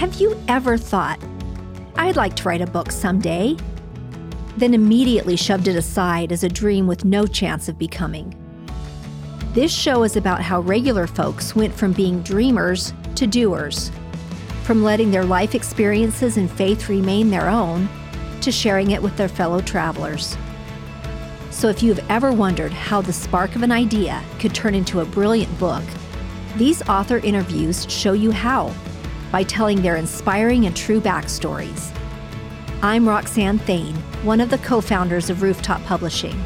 Have you ever thought, I'd like to write a book someday? Then immediately shoved it aside as a dream with no chance of becoming. This show is about how regular folks went from being dreamers to doers, from letting their life experiences and faith remain their own to sharing it with their fellow travelers. So, if you've ever wondered how the spark of an idea could turn into a brilliant book, these author interviews show you how by telling their inspiring and true backstories. I'm Roxanne Thane, one of the co founders of Rooftop Publishing,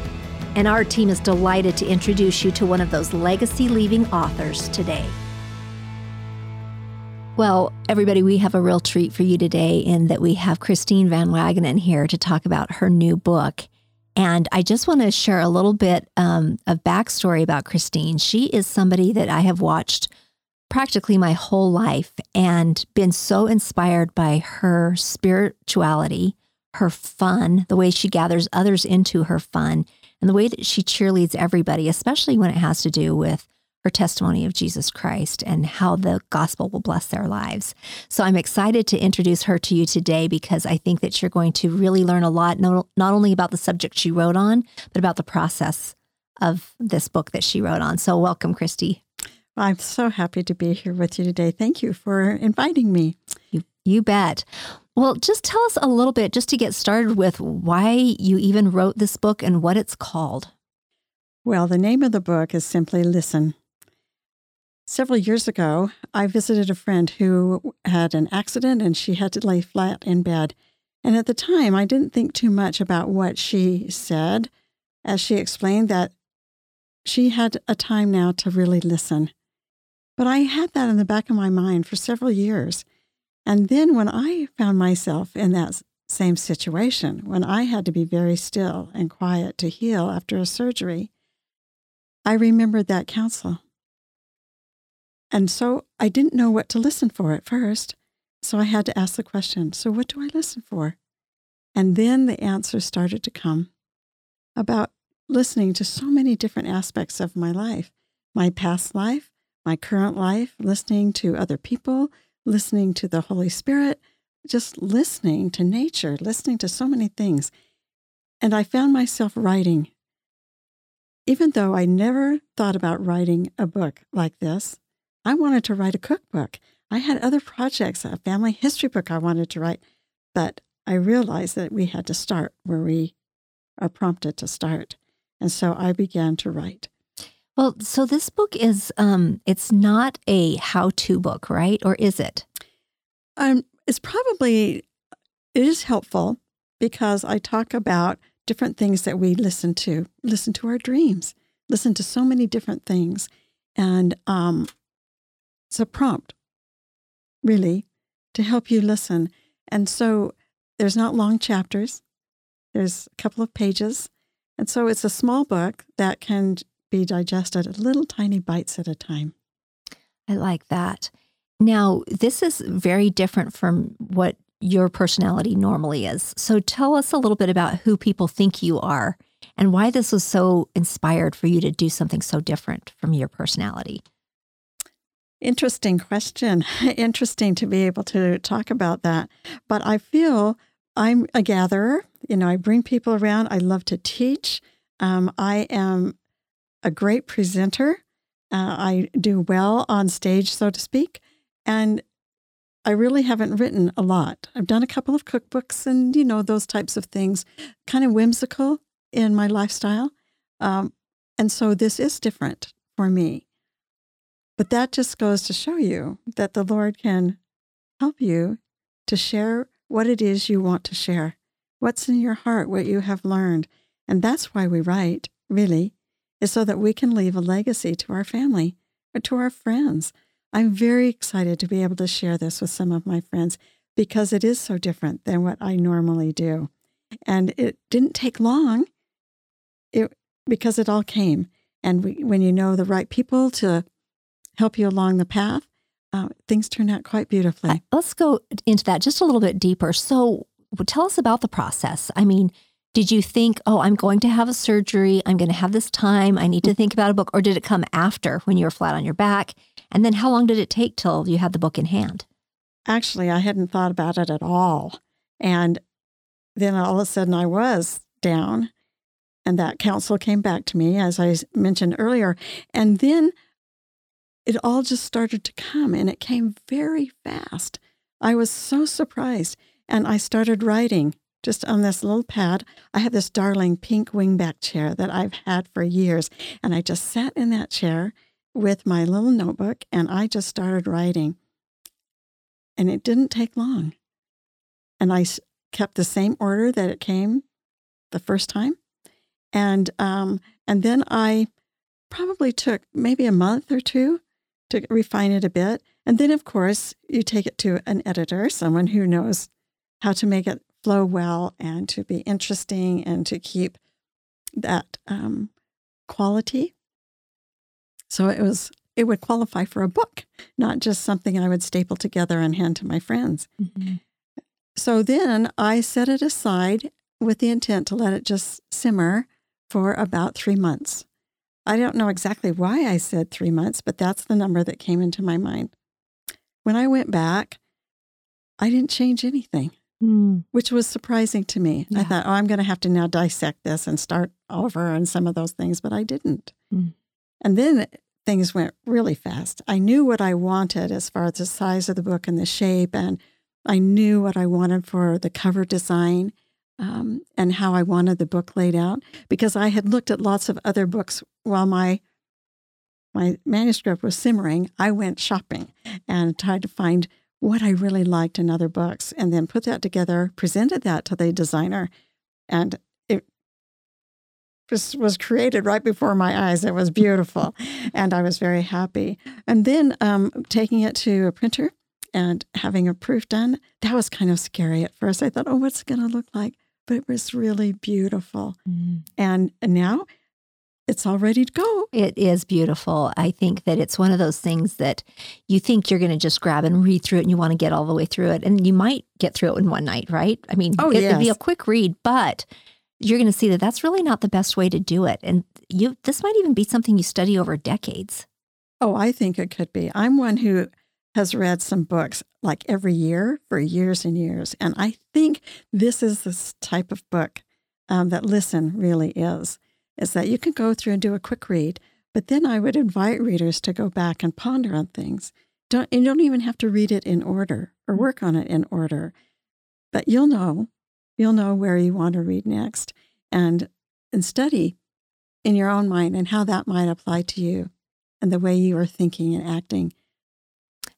and our team is delighted to introduce you to one of those legacy leaving authors today. Well, everybody, we have a real treat for you today in that we have Christine Van Wagenen here to talk about her new book. And I just want to share a little bit um, of backstory about Christine. She is somebody that I have watched practically my whole life and been so inspired by her spirituality, her fun, the way she gathers others into her fun, and the way that she cheerleads everybody, especially when it has to do with her testimony of Jesus Christ and how the gospel will bless their lives. So I'm excited to introduce her to you today because I think that you're going to really learn a lot, not, only about the subject she wrote on, but about the process of this book that she wrote on. So welcome, Christy. I'm so happy to be here with you today. Thank you for inviting me. You, you bet. Well, just tell us a little bit, just to get started with why you even wrote this book and what it's called. Well, the name of the book is simply Listen. Several years ago, I visited a friend who had an accident and she had to lay flat in bed. And at the time, I didn't think too much about what she said as she explained that she had a time now to really listen. But I had that in the back of my mind for several years. And then when I found myself in that same situation, when I had to be very still and quiet to heal after a surgery, I remembered that counsel. And so I didn't know what to listen for at first. So I had to ask the question so, what do I listen for? And then the answer started to come about listening to so many different aspects of my life my past life, my current life, listening to other people, listening to the Holy Spirit, just listening to nature, listening to so many things. And I found myself writing. Even though I never thought about writing a book like this, I wanted to write a cookbook. I had other projects, a family history book I wanted to write, but I realized that we had to start where we are prompted to start. And so I began to write. Well, so this book is um it's not a how-to book, right? Or is it? Um it's probably it is helpful because I talk about different things that we listen to, listen to our dreams, listen to so many different things. And um it's a prompt, really, to help you listen. And so there's not long chapters, there's a couple of pages. And so it's a small book that can be digested at little tiny bites at a time. I like that. Now, this is very different from what your personality normally is. So tell us a little bit about who people think you are and why this was so inspired for you to do something so different from your personality. Interesting question. Interesting to be able to talk about that. But I feel I'm a gatherer. You know, I bring people around. I love to teach. Um, I am a great presenter. Uh, I do well on stage, so to speak. And I really haven't written a lot. I've done a couple of cookbooks and, you know, those types of things, kind of whimsical in my lifestyle. Um, and so this is different for me. But that just goes to show you that the Lord can help you to share what it is you want to share, what's in your heart, what you have learned. And that's why we write, really, is so that we can leave a legacy to our family or to our friends. I'm very excited to be able to share this with some of my friends because it is so different than what I normally do. And it didn't take long it, because it all came. And we, when you know the right people to help you along the path, uh, things turn out quite beautifully. Uh, let's go into that just a little bit deeper. So, tell us about the process. I mean, did you think, oh, I'm going to have a surgery, I'm going to have this time, I need to think about a book, or did it come after when you were flat on your back? And then how long did it take till you had the book in hand? actually, I hadn't thought about it at all. And then all of a sudden I was down, and that counsel came back to me, as I mentioned earlier. And then it all just started to come, and it came very fast. I was so surprised. And I started writing just on this little pad. I have this darling pink wingback chair that I've had for years. And I just sat in that chair with my little notebook and I just started writing. And it didn't take long. And I kept the same order that it came the first time. And um, and then I probably took maybe a month or two to refine it a bit. And then, of course, you take it to an editor, someone who knows how to make it flow well and to be interesting and to keep that um, quality. So it was it would qualify for a book, not just something I would staple together and hand to my friends. Mm-hmm. So then I set it aside with the intent to let it just simmer for about three months. I don't know exactly why I said three months, but that's the number that came into my mind. When I went back, I didn't change anything mm. which was surprising to me. Yeah. I thought, oh, I'm going to have to now dissect this and start over and some of those things, but I didn't. Mm. And then things went really fast. I knew what I wanted as far as the size of the book and the shape, and I knew what I wanted for the cover design. Um, and how I wanted the book laid out because I had looked at lots of other books while my my manuscript was simmering. I went shopping and tried to find what I really liked in other books, and then put that together, presented that to the designer, and it just was created right before my eyes. It was beautiful, and I was very happy. And then um, taking it to a printer and having a proof done, that was kind of scary at first. I thought, oh, what's it going to look like? But it was really beautiful. Mm. And now it's all ready to go. It is beautiful. I think that it's one of those things that you think you're going to just grab and read through it and you want to get all the way through it. And you might get through it in one night, right? I mean, oh, it, yes. it'd be a quick read, but you're going to see that that's really not the best way to do it. And you, this might even be something you study over decades. Oh, I think it could be. I'm one who has read some books like every year for years and years. And I think this is this type of book um, that Listen really is is that you can go through and do a quick read, but then I would invite readers to go back and ponder on things. Don't you don't even have to read it in order or work on it in order, but you'll know, you'll know where you want to read next, and and study in your own mind and how that might apply to you and the way you are thinking and acting.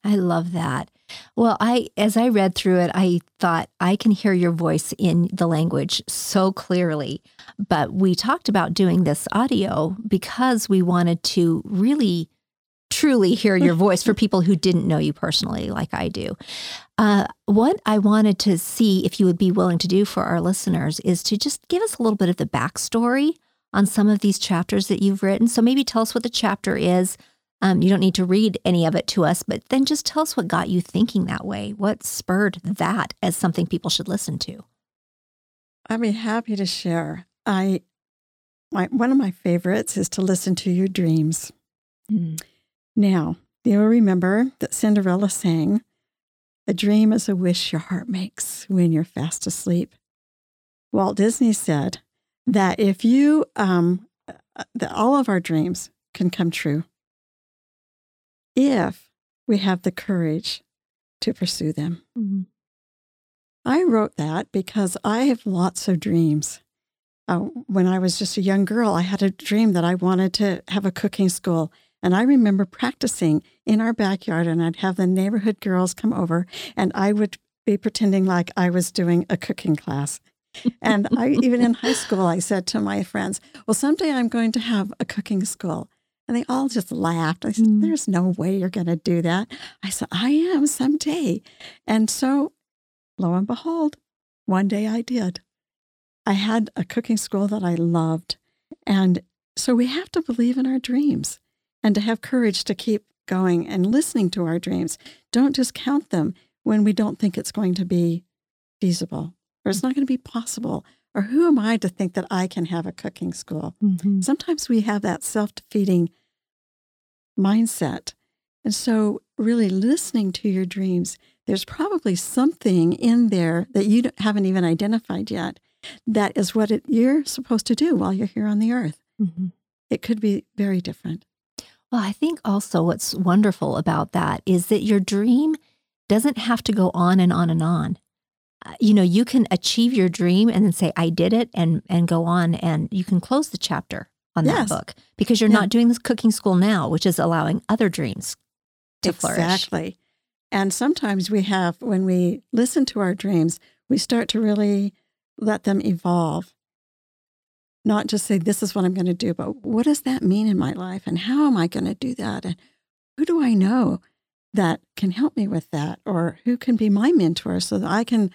I love that. Well, I as I read through it, I thought I can hear your voice in the language so clearly. But we talked about doing this audio because we wanted to really truly hear your voice for people who didn't know you personally like I do. Uh, what I wanted to see if you would be willing to do for our listeners is to just give us a little bit of the backstory on some of these chapters that you've written. So maybe tell us what the chapter is, um, you don't need to read any of it to us, but then just tell us what got you thinking that way. What spurred that as something people should listen to? I'd be happy to share. I, my, one of my favorites is to listen to your dreams. Mm. Now, you'll remember that Cinderella sang, A dream is a wish your heart makes when you're fast asleep. Walt Disney said that if you, um, uh, that all of our dreams can come true if we have the courage to pursue them. Mm-hmm. I wrote that because I have lots of dreams. Uh, when I was just a young girl, I had a dream that I wanted to have a cooking school. And I remember practicing in our backyard, and I'd have the neighborhood girls come over, and I would be pretending like I was doing a cooking class. and I, even in high school, I said to my friends, Well, someday I'm going to have a cooking school. And they all just laughed. I said, mm. There's no way you're going to do that. I said, I am someday. And so, lo and behold, one day I did. I had a cooking school that I loved. And so we have to believe in our dreams and to have courage to keep going and listening to our dreams. Don't just count them when we don't think it's going to be feasible or it's not going to be possible or who am I to think that I can have a cooking school? Mm-hmm. Sometimes we have that self defeating mindset. And so really listening to your dreams, there's probably something in there that you haven't even identified yet that is what it, you're supposed to do while you're here on the earth. Mm-hmm. It could be very different. Well, I think also what's wonderful about that is that your dream doesn't have to go on and on and on. You know, you can achieve your dream and then say, I did it, and, and go on, and you can close the chapter on yes. that book because you're yeah. not doing this cooking school now, which is allowing other dreams to exactly. flourish. Exactly. And sometimes we have, when we listen to our dreams, we start to really let them evolve. Not just say, this is what I'm going to do, but what does that mean in my life? And how am I going to do that? And who do I know that can help me with that? Or who can be my mentor so that I can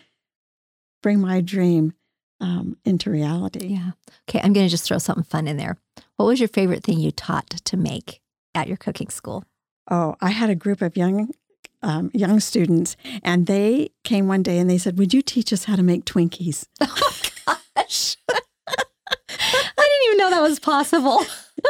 bring my dream um, into reality? Yeah. Okay. I'm going to just throw something fun in there. What was your favorite thing you taught to make at your cooking school? Oh, I had a group of young um, young students, and they came one day and they said, "Would you teach us how to make Twinkies?" Oh gosh, I didn't even know that was possible.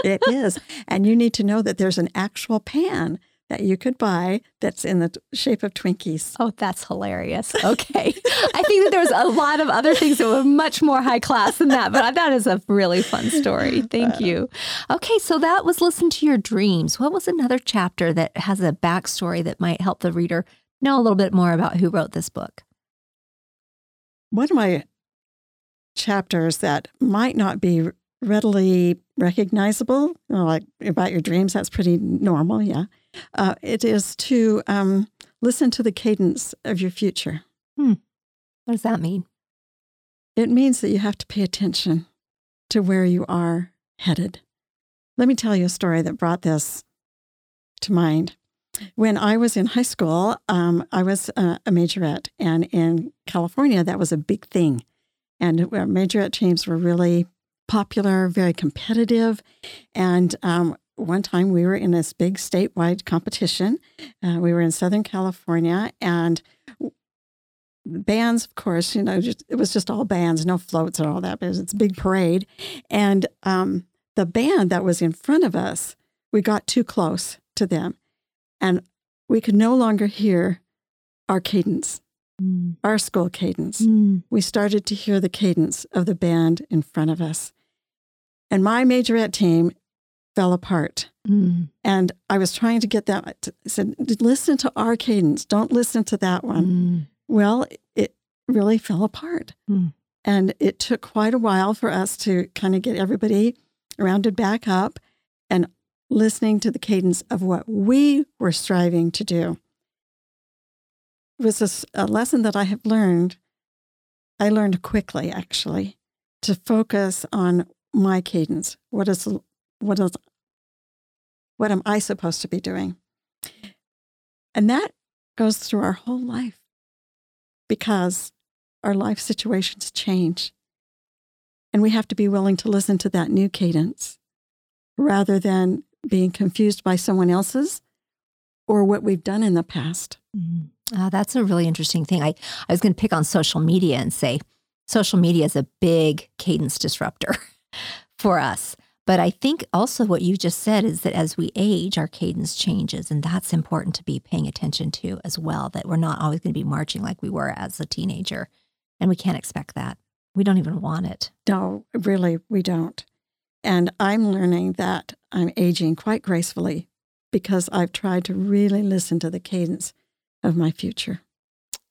it is, and you need to know that there's an actual pan that you could buy that's in the shape of Twinkies. Oh, that's hilarious. Okay. I think that there's a lot of other things that were much more high class than that, but that is a really fun story. Thank you. Okay, so that was Listen to Your Dreams. What was another chapter that has a backstory that might help the reader know a little bit more about who wrote this book? One of my chapters that might not be readily recognizable, you know, like about your dreams, that's pretty normal, yeah. Uh, it is to um, listen to the cadence of your future. Hmm. What does that mean? It means that you have to pay attention to where you are headed. Let me tell you a story that brought this to mind. When I was in high school, um, I was uh, a majorette, and in California, that was a big thing. And majorette teams were really popular, very competitive. And um, one time we were in this big statewide competition. Uh, we were in Southern California and bands, of course, you know, just, it was just all bands, no floats and all that, but it's a big parade. And um, the band that was in front of us, we got too close to them and we could no longer hear our cadence, mm. our school cadence. Mm. We started to hear the cadence of the band in front of us. And my majorette team fell apart. Mm. And I was trying to get that. I said, listen to our cadence. Don't listen to that one. Mm. Well, it really fell apart. Mm. And it took quite a while for us to kind of get everybody rounded back up and listening to the cadence of what we were striving to do. It was a, a lesson that I have learned. I learned quickly, actually, to focus on my cadence. What is what is what am I supposed to be doing? And that goes through our whole life because our life situations change. And we have to be willing to listen to that new cadence rather than being confused by someone else's or what we've done in the past. Mm-hmm. Uh, that's a really interesting thing. I, I was going to pick on social media and say social media is a big cadence disruptor for us. But I think also what you just said is that as we age, our cadence changes. And that's important to be paying attention to as well, that we're not always going to be marching like we were as a teenager. And we can't expect that. We don't even want it. No, really, we don't. And I'm learning that I'm aging quite gracefully because I've tried to really listen to the cadence of my future.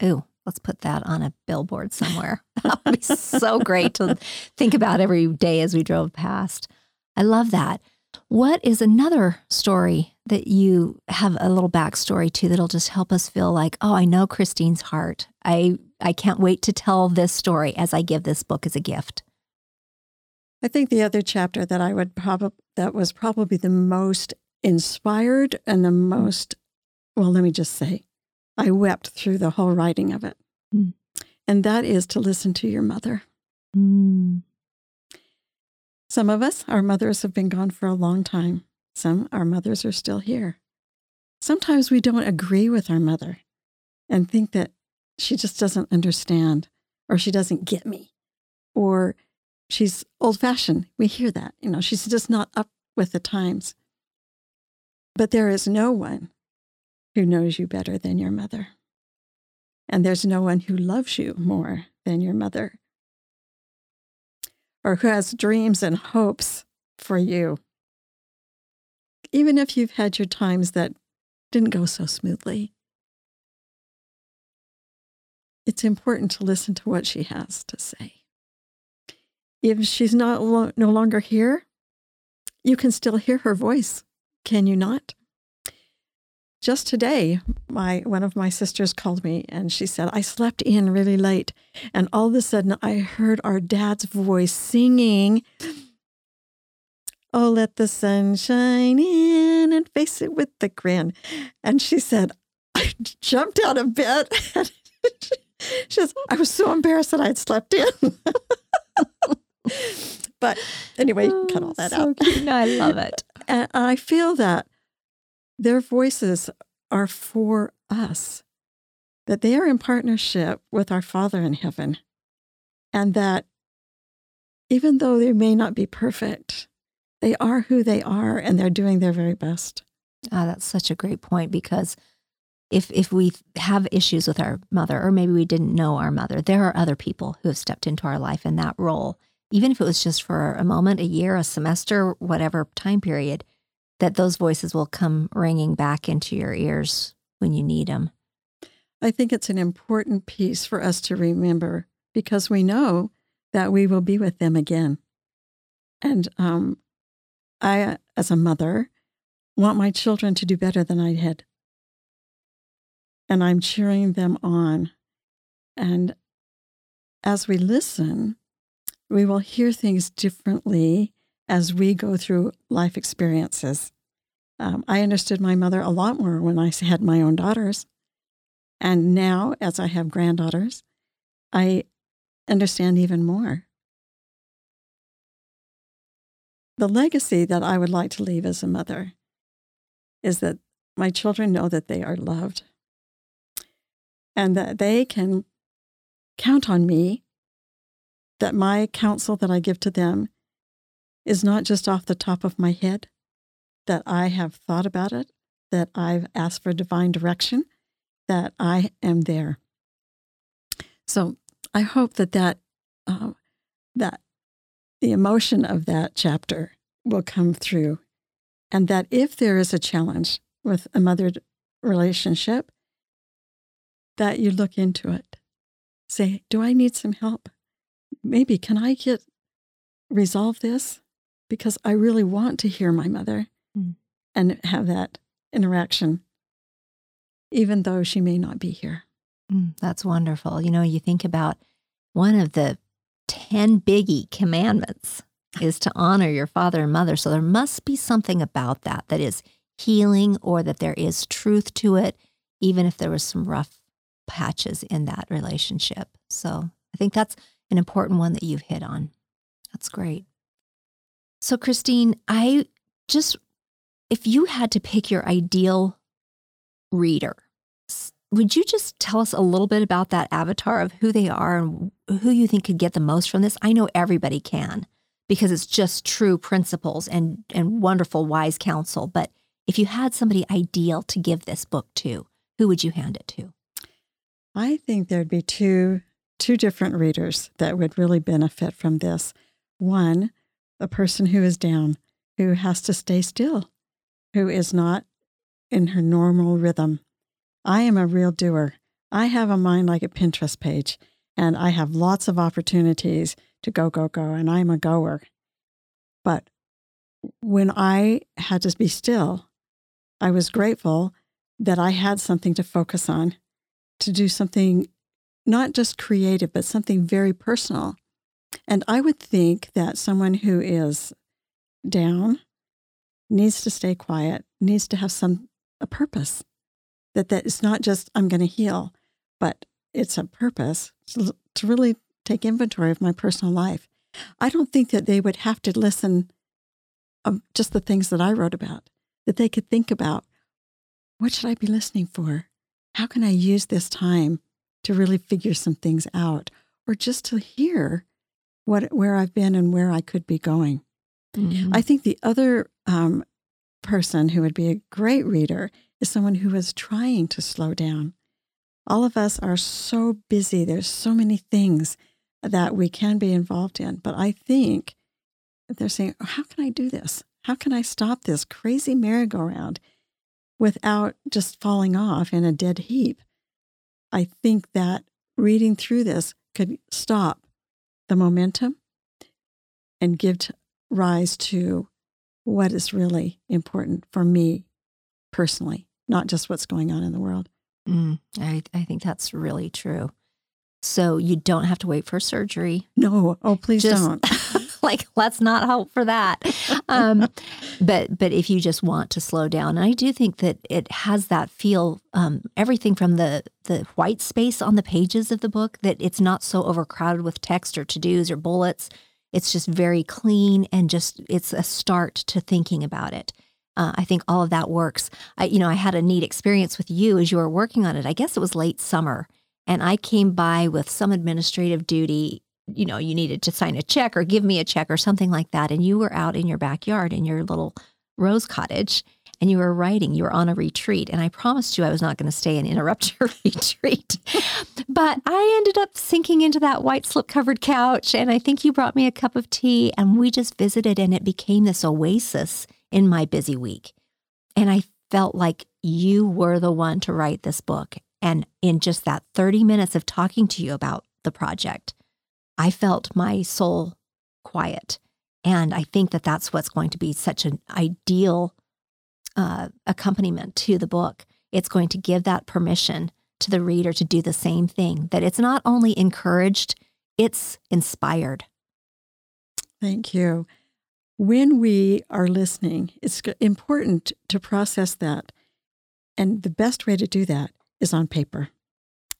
Ooh, let's put that on a billboard somewhere. that would be so great to think about every day as we drove past. I love that. What is another story that you have a little backstory to that'll just help us feel like, oh, I know Christine's heart. I I can't wait to tell this story as I give this book as a gift. I think the other chapter that I would probably that was probably the most inspired and the most well, let me just say, I wept through the whole writing of it. Mm. And that is to listen to your mother. Mm. Some of us, our mothers have been gone for a long time. Some, our mothers are still here. Sometimes we don't agree with our mother and think that she just doesn't understand or she doesn't get me or she's old fashioned. We hear that. You know, she's just not up with the times. But there is no one who knows you better than your mother. And there's no one who loves you more than your mother or who has dreams and hopes for you. Even if you've had your times that didn't go so smoothly, it's important to listen to what she has to say. If she's not lo- no longer here, you can still hear her voice, can you not? Just today, my one of my sisters called me and she said, I slept in really late. And all of a sudden I heard our dad's voice singing, Oh, let the sun shine in and face it with the grin. And she said, I jumped out of bed and she says, I was so embarrassed that I had slept in. but anyway, oh, cut all oh, that so out. Cute. No, I love it. And I feel that their voices are for us, that they are in partnership with our Father in heaven, and that even though they may not be perfect, they are who they are and they're doing their very best. Oh, that's such a great point because if if we have issues with our mother or maybe we didn't know our mother, there are other people who have stepped into our life in that role. Even if it was just for a moment, a year, a semester, whatever time period, that those voices will come ringing back into your ears when you need them. I think it's an important piece for us to remember because we know that we will be with them again. And um, I, as a mother, want my children to do better than I had. And I'm cheering them on. And as we listen, we will hear things differently as we go through life experiences. Um, I understood my mother a lot more when I had my own daughters. And now, as I have granddaughters, I understand even more. The legacy that I would like to leave as a mother is that my children know that they are loved and that they can count on me, that my counsel that I give to them is not just off the top of my head, that I have thought about it, that I've asked for divine direction, that I am there. So I hope that that uh, that the emotion of that chapter will come through, and that if there is a challenge with a mother relationship, that you look into it. Say, do I need some help? Maybe can I get resolve this? Because I really want to hear my mother mm. and have that interaction, even though she may not be here. Mm, that's wonderful. You know, you think about one of the 10 biggie commandments is to honor your father and mother. So there must be something about that that is healing or that there is truth to it, even if there was some rough patches in that relationship. So I think that's an important one that you've hit on. That's great. So, Christine, I just, if you had to pick your ideal reader, would you just tell us a little bit about that avatar of who they are and who you think could get the most from this? I know everybody can because it's just true principles and, and wonderful, wise counsel. But if you had somebody ideal to give this book to, who would you hand it to? I think there'd be two two different readers that would really benefit from this. One the person who is down, who has to stay still, who is not in her normal rhythm. I am a real doer. I have a mind like a Pinterest page, and I have lots of opportunities to go, go, go, and I'm a goer. But when I had to be still, I was grateful that I had something to focus on, to do something not just creative, but something very personal and I would think that someone who is down needs to stay quiet, needs to have some a purpose. That that is not just I'm going to heal, but it's a purpose to, to really take inventory of my personal life. I don't think that they would have to listen of just the things that I wrote about. That they could think about what should I be listening for? How can I use this time to really figure some things out, or just to hear what where I've been and where I could be going. Mm-hmm. I think the other um, person who would be a great reader is someone who is trying to slow down. All of us are so busy. There's so many things that we can be involved in. But I think they're saying, how can I do this? How can I stop this crazy merry-go-round without just falling off in a dead heap? I think that reading through this could stop the momentum and give rise to what is really important for me personally, not just what's going on in the world. Mm, I, I think that's really true. So you don't have to wait for surgery. No, oh please just, don't. like let's not hope for that. Um, but but if you just want to slow down, and I do think that it has that feel. Um, everything from the the white space on the pages of the book that it's not so overcrowded with text or to dos or bullets. It's just very clean and just it's a start to thinking about it. Uh, I think all of that works. I, you know, I had a neat experience with you as you were working on it. I guess it was late summer, and I came by with some administrative duty. You know, you needed to sign a check or give me a check or something like that, and you were out in your backyard in your little rose cottage, and you were writing. You were on a retreat, and I promised you I was not going to stay and interrupt your retreat. but I ended up sinking into that white slip covered couch, and I think you brought me a cup of tea, and we just visited, and it became this oasis in my busy week. And I felt like you were the one to write this book. And in just that 30 minutes of talking to you about the project, I felt my soul quiet. And I think that that's what's going to be such an ideal uh, accompaniment to the book. It's going to give that permission to the reader to do the same thing, that it's not only encouraged, it's inspired. Thank you when we are listening, it's important to process that. And the best way to do that is on paper.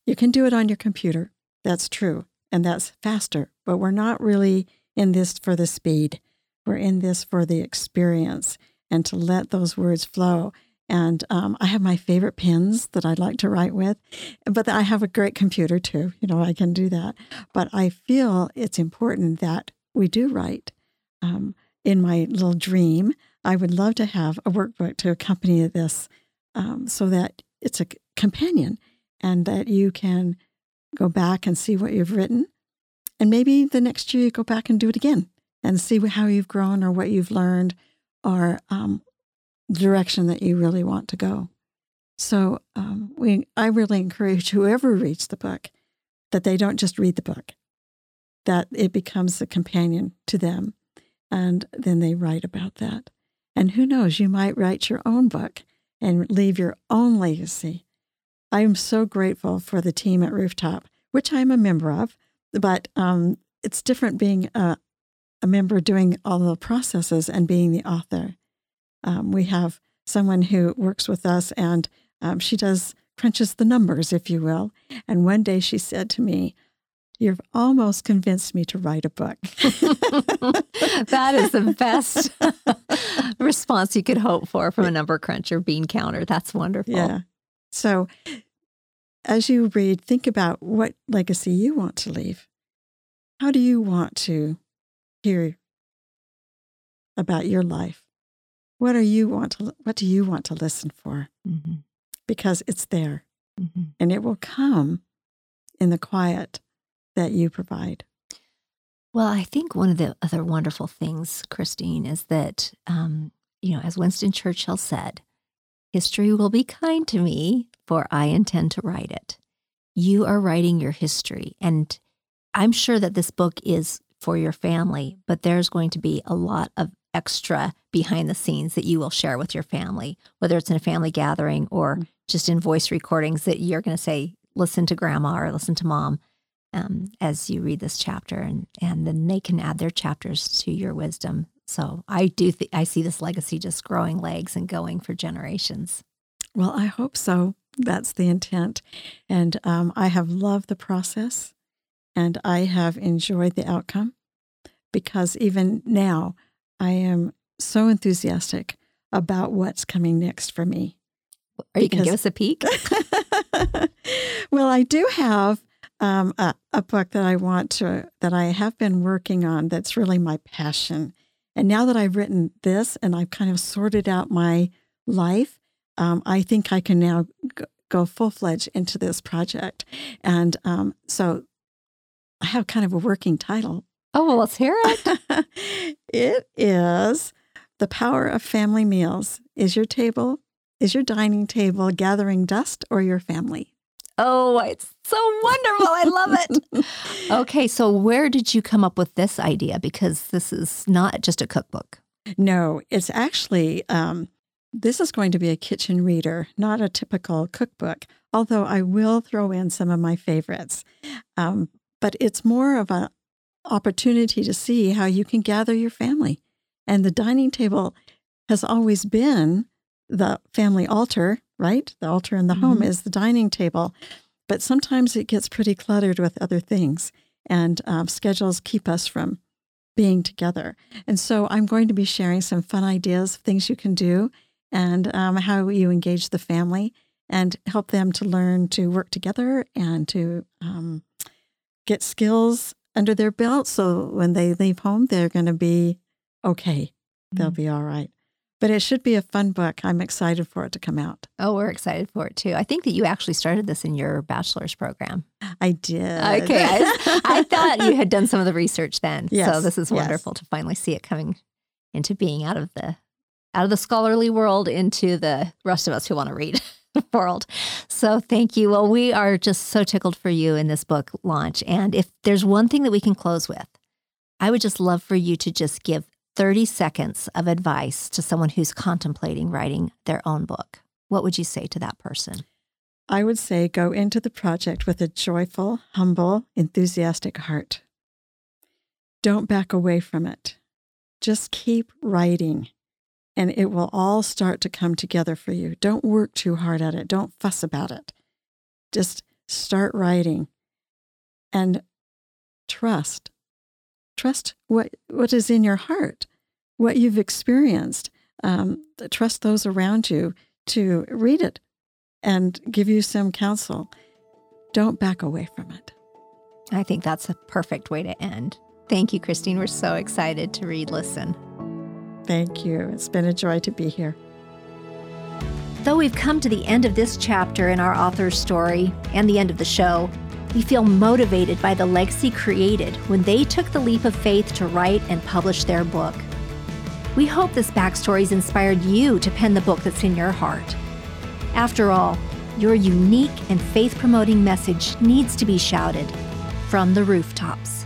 You can do it on your computer. That's true. And that's faster. But we're not really in this for the speed. We're in this for the experience and to let those words flow. And um, I have my favorite pens that I like to write with, but I have a great computer too. You know, I can do that. But I feel it's important that we do write. Um, in my little dream, I would love to have a workbook to accompany this um, so that it's a companion and that you can go back and see what you've written. And maybe the next year you go back and do it again and see how you've grown or what you've learned or um, the direction that you really want to go. So um, we, I really encourage whoever reads the book that they don't just read the book, that it becomes a companion to them and then they write about that. And who knows, you might write your own book and leave your own legacy. I am so grateful for the team at Rooftop, which I'm a member of, but um, it's different being a, a, member doing all the processes and being the author. Um, we have someone who works with us and um, she does crunches the numbers, if you will. And one day she said to me, You've almost convinced me to write a book. that is the best response you could hope for from a number cruncher bean counter. That's wonderful. Yeah. So as you read, think about what legacy you want to leave. How do you want to hear about your life? What are you want to what do you want to listen for? Mm-hmm. Because it's there. Mm-hmm. And it will come in the quiet that you provide? Well, I think one of the other wonderful things, Christine, is that, um, you know, as Winston Churchill said, history will be kind to me, for I intend to write it. You are writing your history. And I'm sure that this book is for your family, but there's going to be a lot of extra behind the scenes that you will share with your family, whether it's in a family gathering or mm. just in voice recordings that you're going to say, listen to grandma or listen to mom um, as you read this chapter, and and then they can add their chapters to your wisdom. So I do th- I see this legacy just growing legs and going for generations. Well, I hope so. That's the intent, and um, I have loved the process, and I have enjoyed the outcome, because even now I am so enthusiastic about what's coming next for me. Are you going to give us a peek? well, I do have um, a, a book that I want to, that I have been working on that's really my passion. And now that I've written this and I've kind of sorted out my life, um, I think I can now go full fledged into this project. And um, so I have kind of a working title. Oh, well, let's hear it. it is The Power of Family Meals. Is your table, is your dining table gathering dust or your family? Oh, it's so wonderful. I love it. okay, so where did you come up with this idea? Because this is not just a cookbook. No, it's actually, um, this is going to be a kitchen reader, not a typical cookbook, although I will throw in some of my favorites. Um, but it's more of an opportunity to see how you can gather your family. And the dining table has always been the family altar, right? The altar in the mm-hmm. home is the dining table. But sometimes it gets pretty cluttered with other things, and um, schedules keep us from being together. And so I'm going to be sharing some fun ideas, of things you can do, and um, how you engage the family and help them to learn to work together and to um, get skills under their belt. So when they leave home, they're going to be okay. They'll mm-hmm. be all right. But it should be a fun book. I'm excited for it to come out. Oh, we're excited for it too. I think that you actually started this in your bachelor's program. I did. Okay. I, I thought you had done some of the research then. Yes, so this is wonderful yes. to finally see it coming into being out of the out of the scholarly world into the rest of us who want to read world. So thank you. Well, we are just so tickled for you in this book launch. And if there's one thing that we can close with, I would just love for you to just give 30 seconds of advice to someone who's contemplating writing their own book, what would you say to that person? I would say go into the project with a joyful, humble, enthusiastic heart. Don't back away from it. Just keep writing, and it will all start to come together for you. Don't work too hard at it, don't fuss about it. Just start writing and trust Trust what, what is in your heart, what you've experienced. Um, trust those around you to read it and give you some counsel. Don't back away from it. I think that's a perfect way to end. Thank you, Christine. We're so excited to read Listen. Thank you. It's been a joy to be here. Though we've come to the end of this chapter in our author's story and the end of the show, we feel motivated by the legacy created when they took the leap of faith to write and publish their book. We hope this backstory has inspired you to pen the book that's in your heart. After all, your unique and faith promoting message needs to be shouted from the rooftops.